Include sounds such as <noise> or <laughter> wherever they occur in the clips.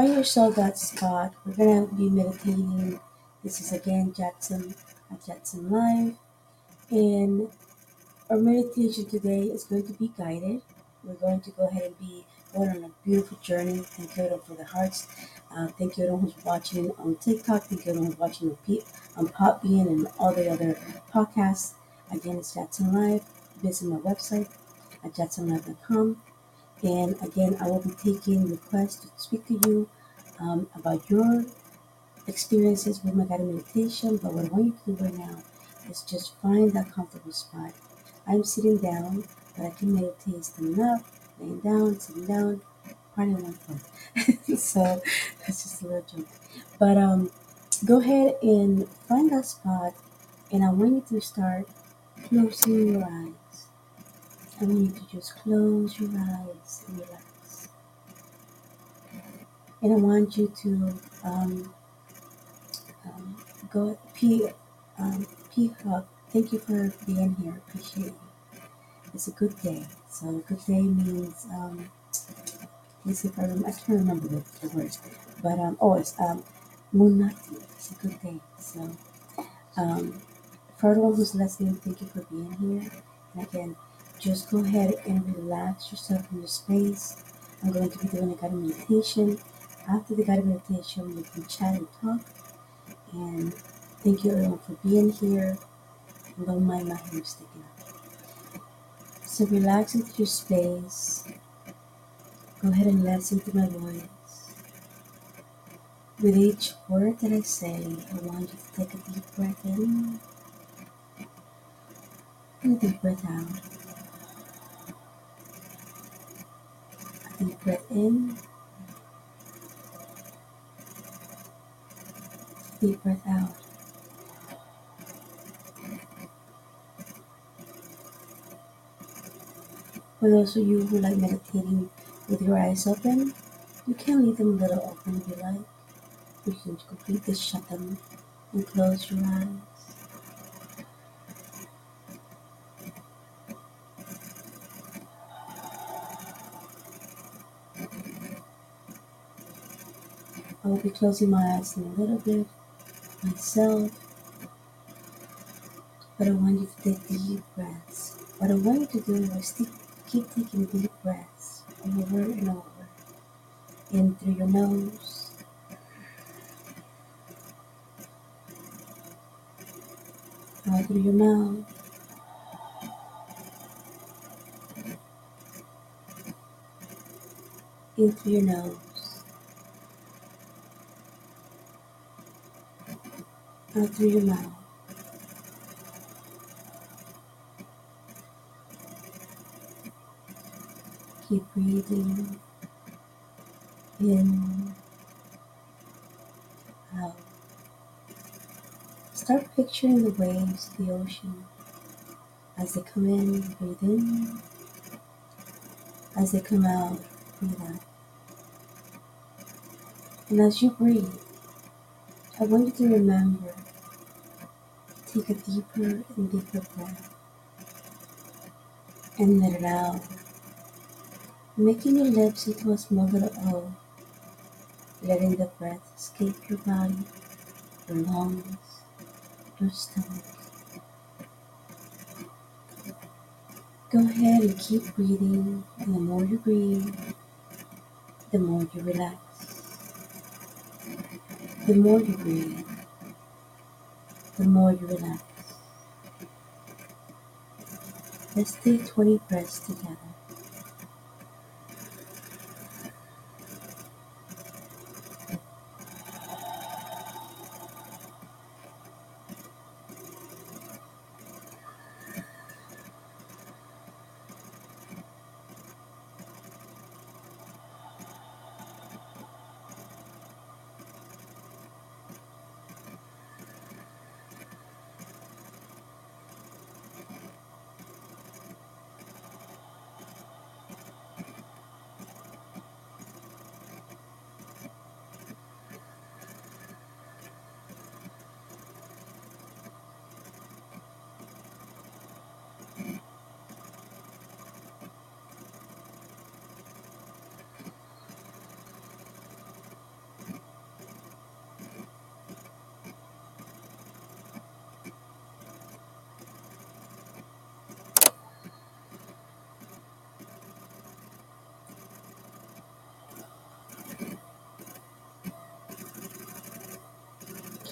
find yourself that spot. We're gonna be meditating. This is again Jatzen at JatzenLive, and our meditation today is going to be guided. We're going to go ahead and be going on a beautiful journey. Thank you everyone for the hearts. Uh, thank you everyone who's watching on TikTok. Thank you everyone who's watching on, P- on Podbean and all the other podcasts. Again, it's JatzenLive. Visit my website at jatzenlive.com. And again, I will be taking requests to speak to you um, about your experiences with my guided meditation. But what I want you to do right now is just find that comfortable spot. I'm sitting down, but I can meditate standing up, laying down, sitting down, party on my phone. <laughs> so that's just a little joke. But um, go ahead and find that spot, and I want you to start closing your eyes. I want you to just close your eyes and relax. And I want you to um, um, go P um, P Hub. Thank you for being here. Appreciate you. It's a good day. So good day means um, let's see if I remember. I can't remember the, the words, but um, oh, it's um, Munati. It's a good day. So um, for everyone who's listening, thank you for being here. And again, just go ahead and relax yourself in your space. I'm going to be doing a guided meditation. After the guided meditation, we can chat and talk. And thank you everyone for being here. And don't mind my hair sticking up. So relax into your space. Go ahead and listen to my voice. With each word that I say, I want you to take a deep breath in and a deep breath out. Deep breath in, deep breath out. For those of you who like meditating with your eyes open, you can leave them a little open if you like. You can completely shut them and close your eyes. I will be closing my eyes in a little bit myself, but I want you to take deep breaths. What I want you to do is keep taking deep breaths over and over. In through your nose, out through your mouth, in through your nose, out through your mouth. Keep breathing in, out. Start picturing the waves of the ocean as they come in, breathe in. As they come out, breathe out. And as you breathe, I want you to remember take a deeper and deeper breath and let it out, making your lips into a small little O, letting the breath escape your body, your lungs, your stomach. Go ahead and keep breathing, and the more you breathe, the more you relax. The more you breathe, the more you relax. Let's take 20 breaths together.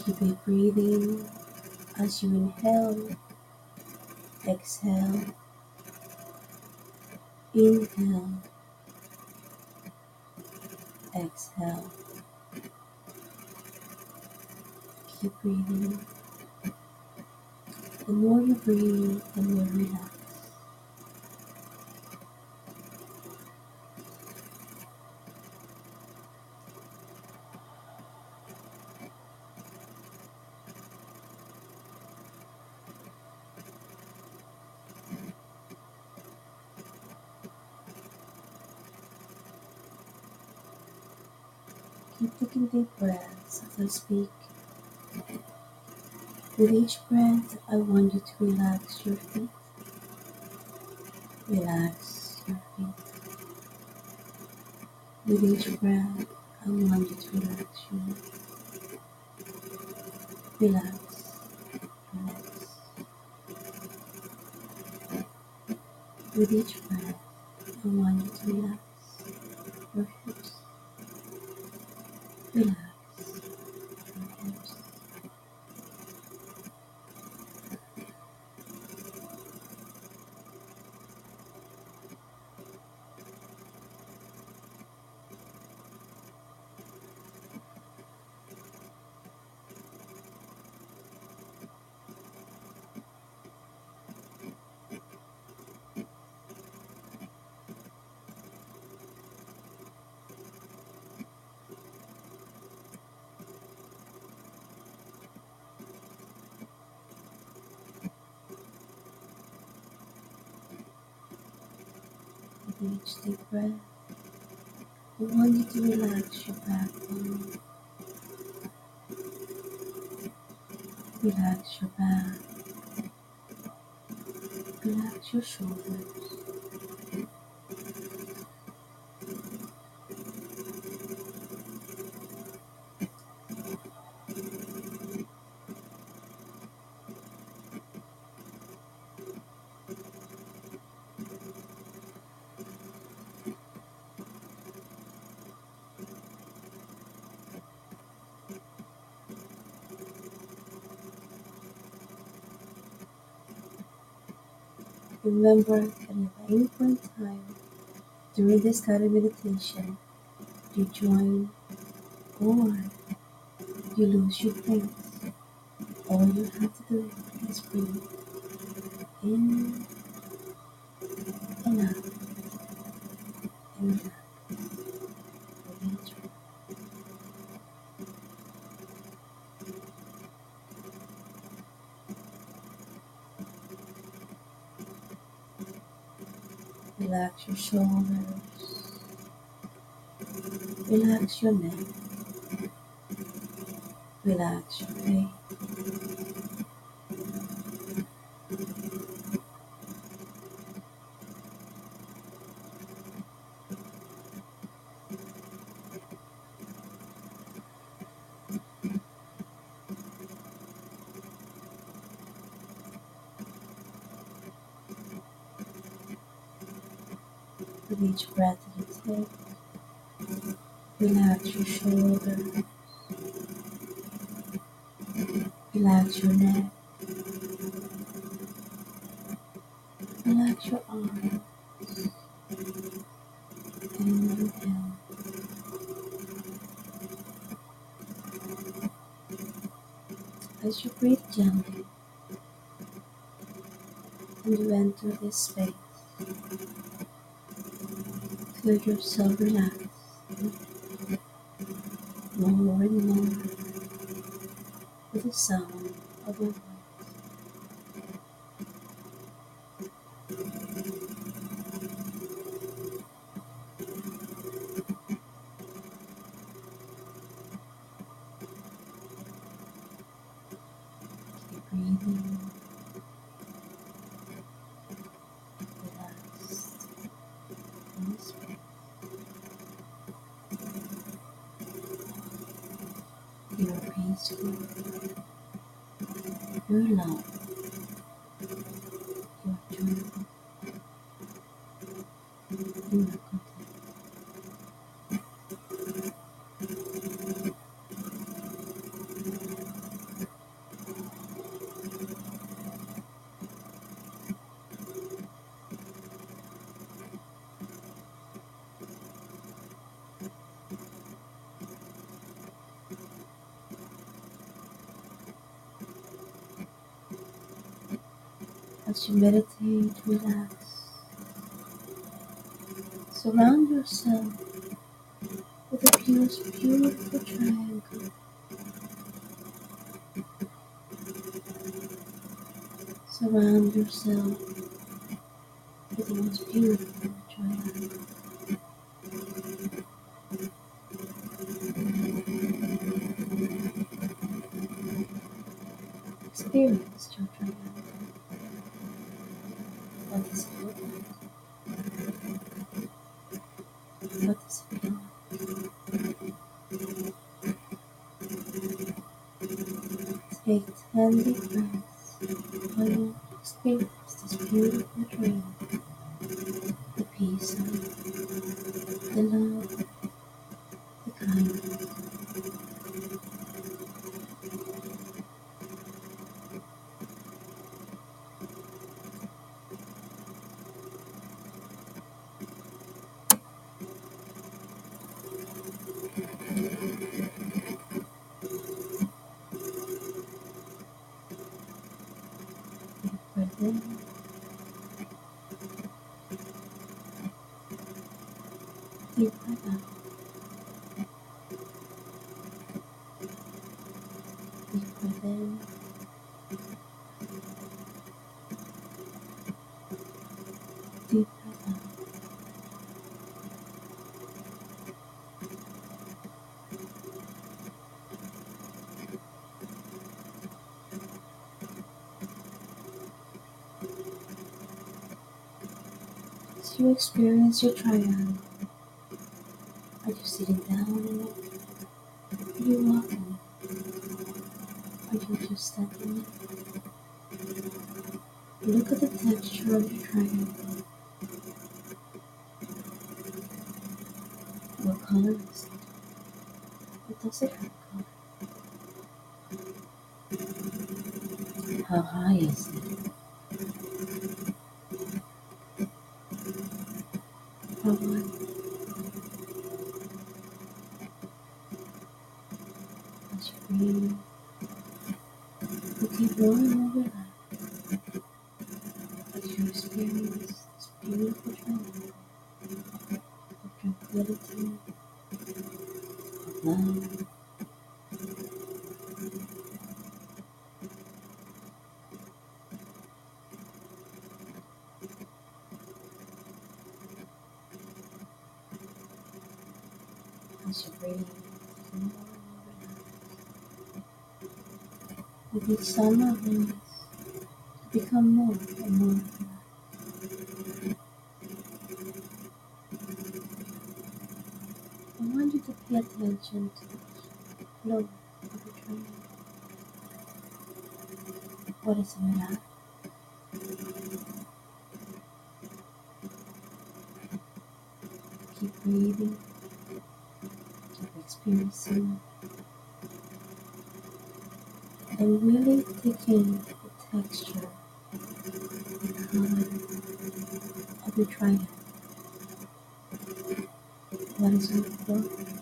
It breathing as you inhale, exhale, inhale, exhale. Keep breathing. The more you breathe, the more you Keep taking deep breaths as I speak. With each breath, I want you to relax your feet. Relax your feet. With each breath, I want you to relax your neck. Relax, relax. With each breath, I want you to relax your hips. Relax your hips. With each deep breath, I want you to relax your backbone. Relax your back. Relax your shoulders. Remember that at any point in time during this guided meditation you join or you lose your place, all you have to do is breathe in and out. And out with each breath. Relax your shoulders, relax your neck, relax your face. With each breath you take, relax your shoulders, relax your neck, relax your arms, and inhale. As you breathe gently and you enter this space, feel yourself relax more and more with the sound of my voice. Keep breathing, relaxed, in this space. You are peaceful, As you meditate, relax. Surround yourself with a most beautiful triangle. Surround yourself with the most beautiful triangle. Experience your triangle. What look like? What feel like? Take 10 deep breaths while you experience this beautiful triangle. The peace of it, the love, the kindness. Deep breath in. Deep breath out. Deep breath in. Deep breath out. As you experience your triangle, are you sitting down? Are you walking? Are you just there? Look at the texture of your triangle. What color is it? What does it have color? How high is it? How wide? As you breathe, you keep more and more relaxed as you experience this beautiful triangle of tranquility, of love, relaxed. With each summer breeze, you become more and more. I want you to pay attention to the flow of the dream. What is it? Keep breathing, and really take in the texture, the color of the triangle. What is it for?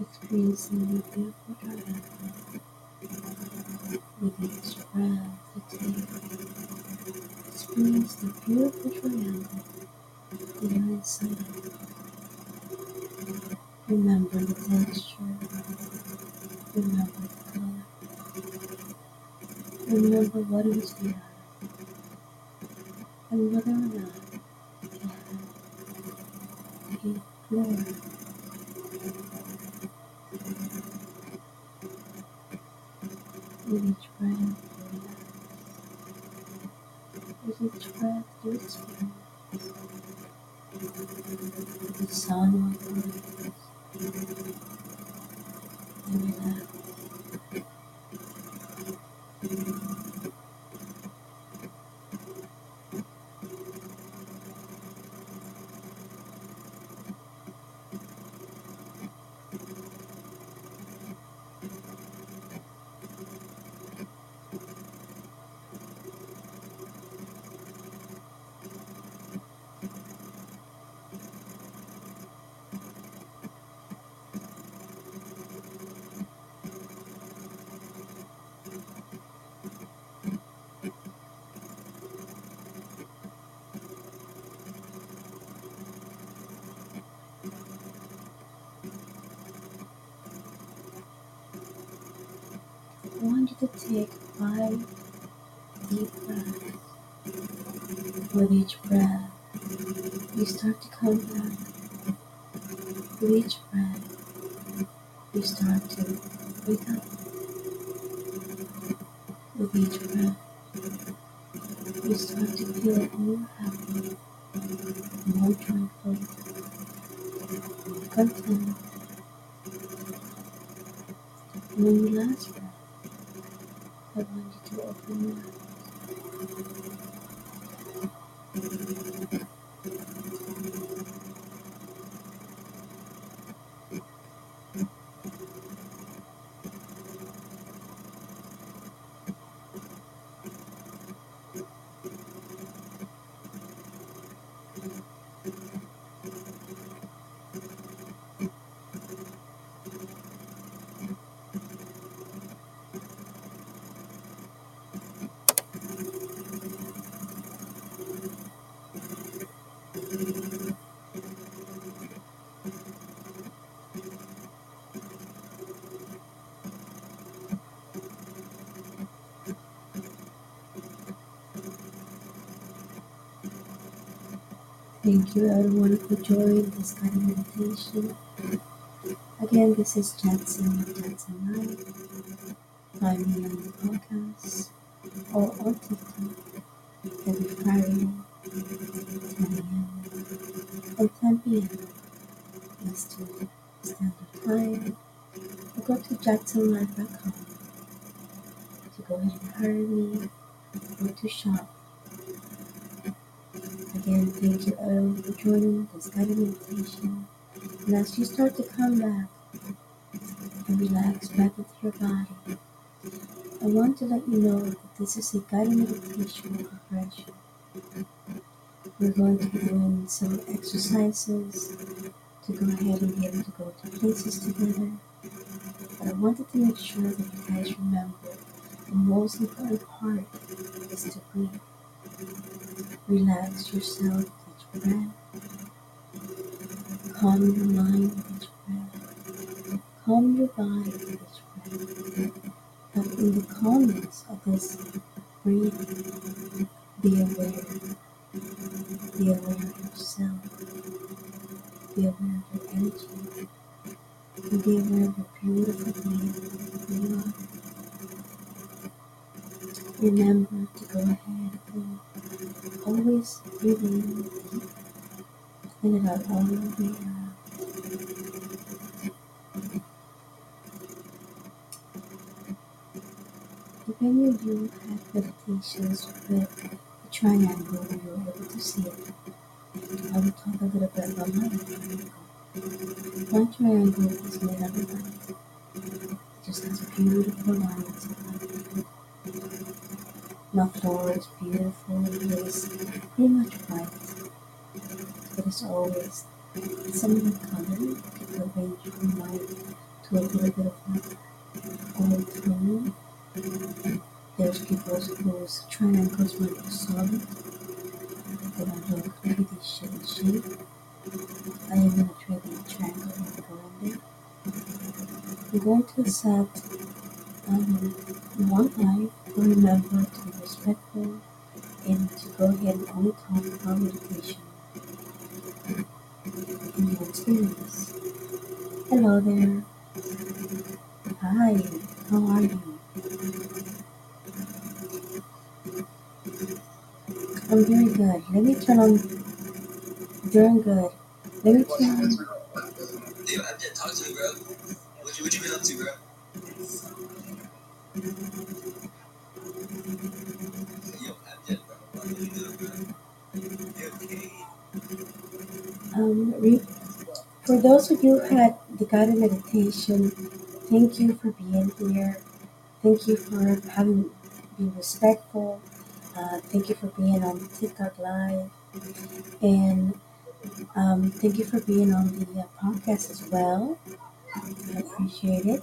Experiencing the beautiful triangle. With each breath take, experience the beautiful triangle. That are inside. Remember the texture, remember the color, remember what it was made of, and whether or not it had a glory. With each breath you relax, with each breath you experience the sun will to take five deep breaths. With each breath, you start to come back. With each breath, you start to wake up. With each breath, you start to feel more happy, more joyful, content. When you last breath, Mm-hmm. Thank you everyone for joining this guided meditation. Again, this is Jatzen of Jetson Life. Find me on the podcast or on TikTok every Friday, 10 a.m. or 10 p.m. Eastern Standard Time. Or go to jatzenlive.com to go ahead and hire me or to shop. Thank you everyone for joining this guided meditation. And as you start to come back and relax back into your body, I want to let you know that this is a guided meditation with regression. We're going to be doing some exercises to go ahead and be able to go to places together. But I wanted to make sure that you guys remember the most important part is to breathe. Relax yourself with each breath. Calm your mind each breath. Calm your body each breath. But in the calmness of this breathing, be aware. Be aware of yourself. Be aware of your energy. And be aware of your beautiful being you are. Remember to go ahead always breathe in and it out all the. If any of you have meditations with a triangle and you're able to see it, I will talk a little bit about my triangle. My triangle is made out of light. It just has beautiful lines. Floor is beautiful. It is pretty much white. It is always similar color. It could range from white to a little bit of gold tone. those people whose triangles might be solid, they don't look pretty shape shape. I am to try the triangle and go in there. I'm going to set um, one eye, remember to respectful and to go ahead and only talk about meditation in your experience. Hello there. Hi, how are you? I'm doing good. Let me turn on. Doing good. Let me turn on. MJ, talk to me, bro. What you, what you been up to, bro? Um, re- for those of you who had the guided meditation, thank you for being here. Thank you for having being respectful. Uh, thank you for being on TikTok Live, and um, thank you for being on the uh, podcast as well. I appreciate it.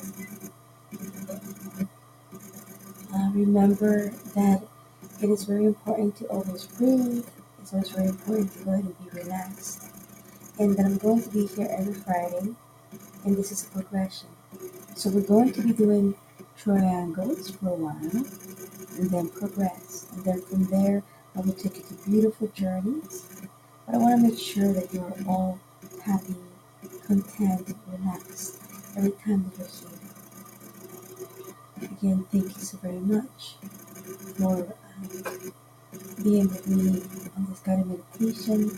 Uh, remember that it is very important to always breathe. So it's very important to go ahead and be relaxed. And that I'm going to be here every Friday, and this is a progression. So we're going to be doing triangles for a while, and then progress. And then from there, I will take you to beautiful journeys. But I want to make sure that you're all happy, content, relaxed every time that you're here. Again, thank you so very much for um, being with me on this guided meditation.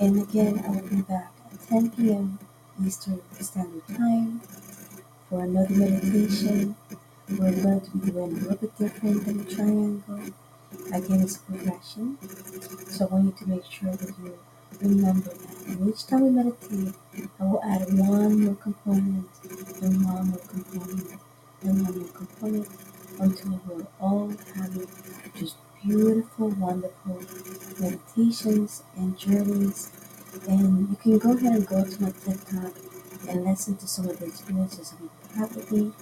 And again, I will be back at 10 p.m. Eastern Standard Time for another meditation. We're going to be doing a little bit different than the triangle. Again, it's progression. So I want you to make sure that you remember that. And each time we meditate, I will add one more component, and one more component, and one more component until we're all having just beautiful, wonderful meditations and journeys. And you can go ahead and go to my TikTok and listen to some of the experiences with me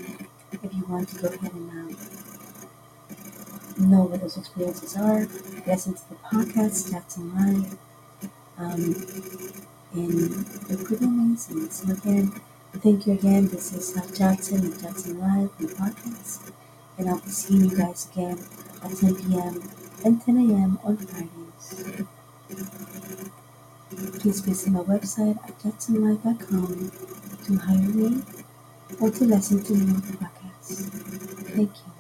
if you want to go ahead and um, know what those experiences are. Listen to the podcast, JatzenLive, um, and they're pretty amazing. So again, thank you again. This is uh, Jatzen and JatzenLive, the podcast, and I'll be seeing you guys again at 10 p.m. and 10 a.m. on Fridays. Please visit my website at jatzenlive.com to hire me or to listen to more podcasts. Thank you.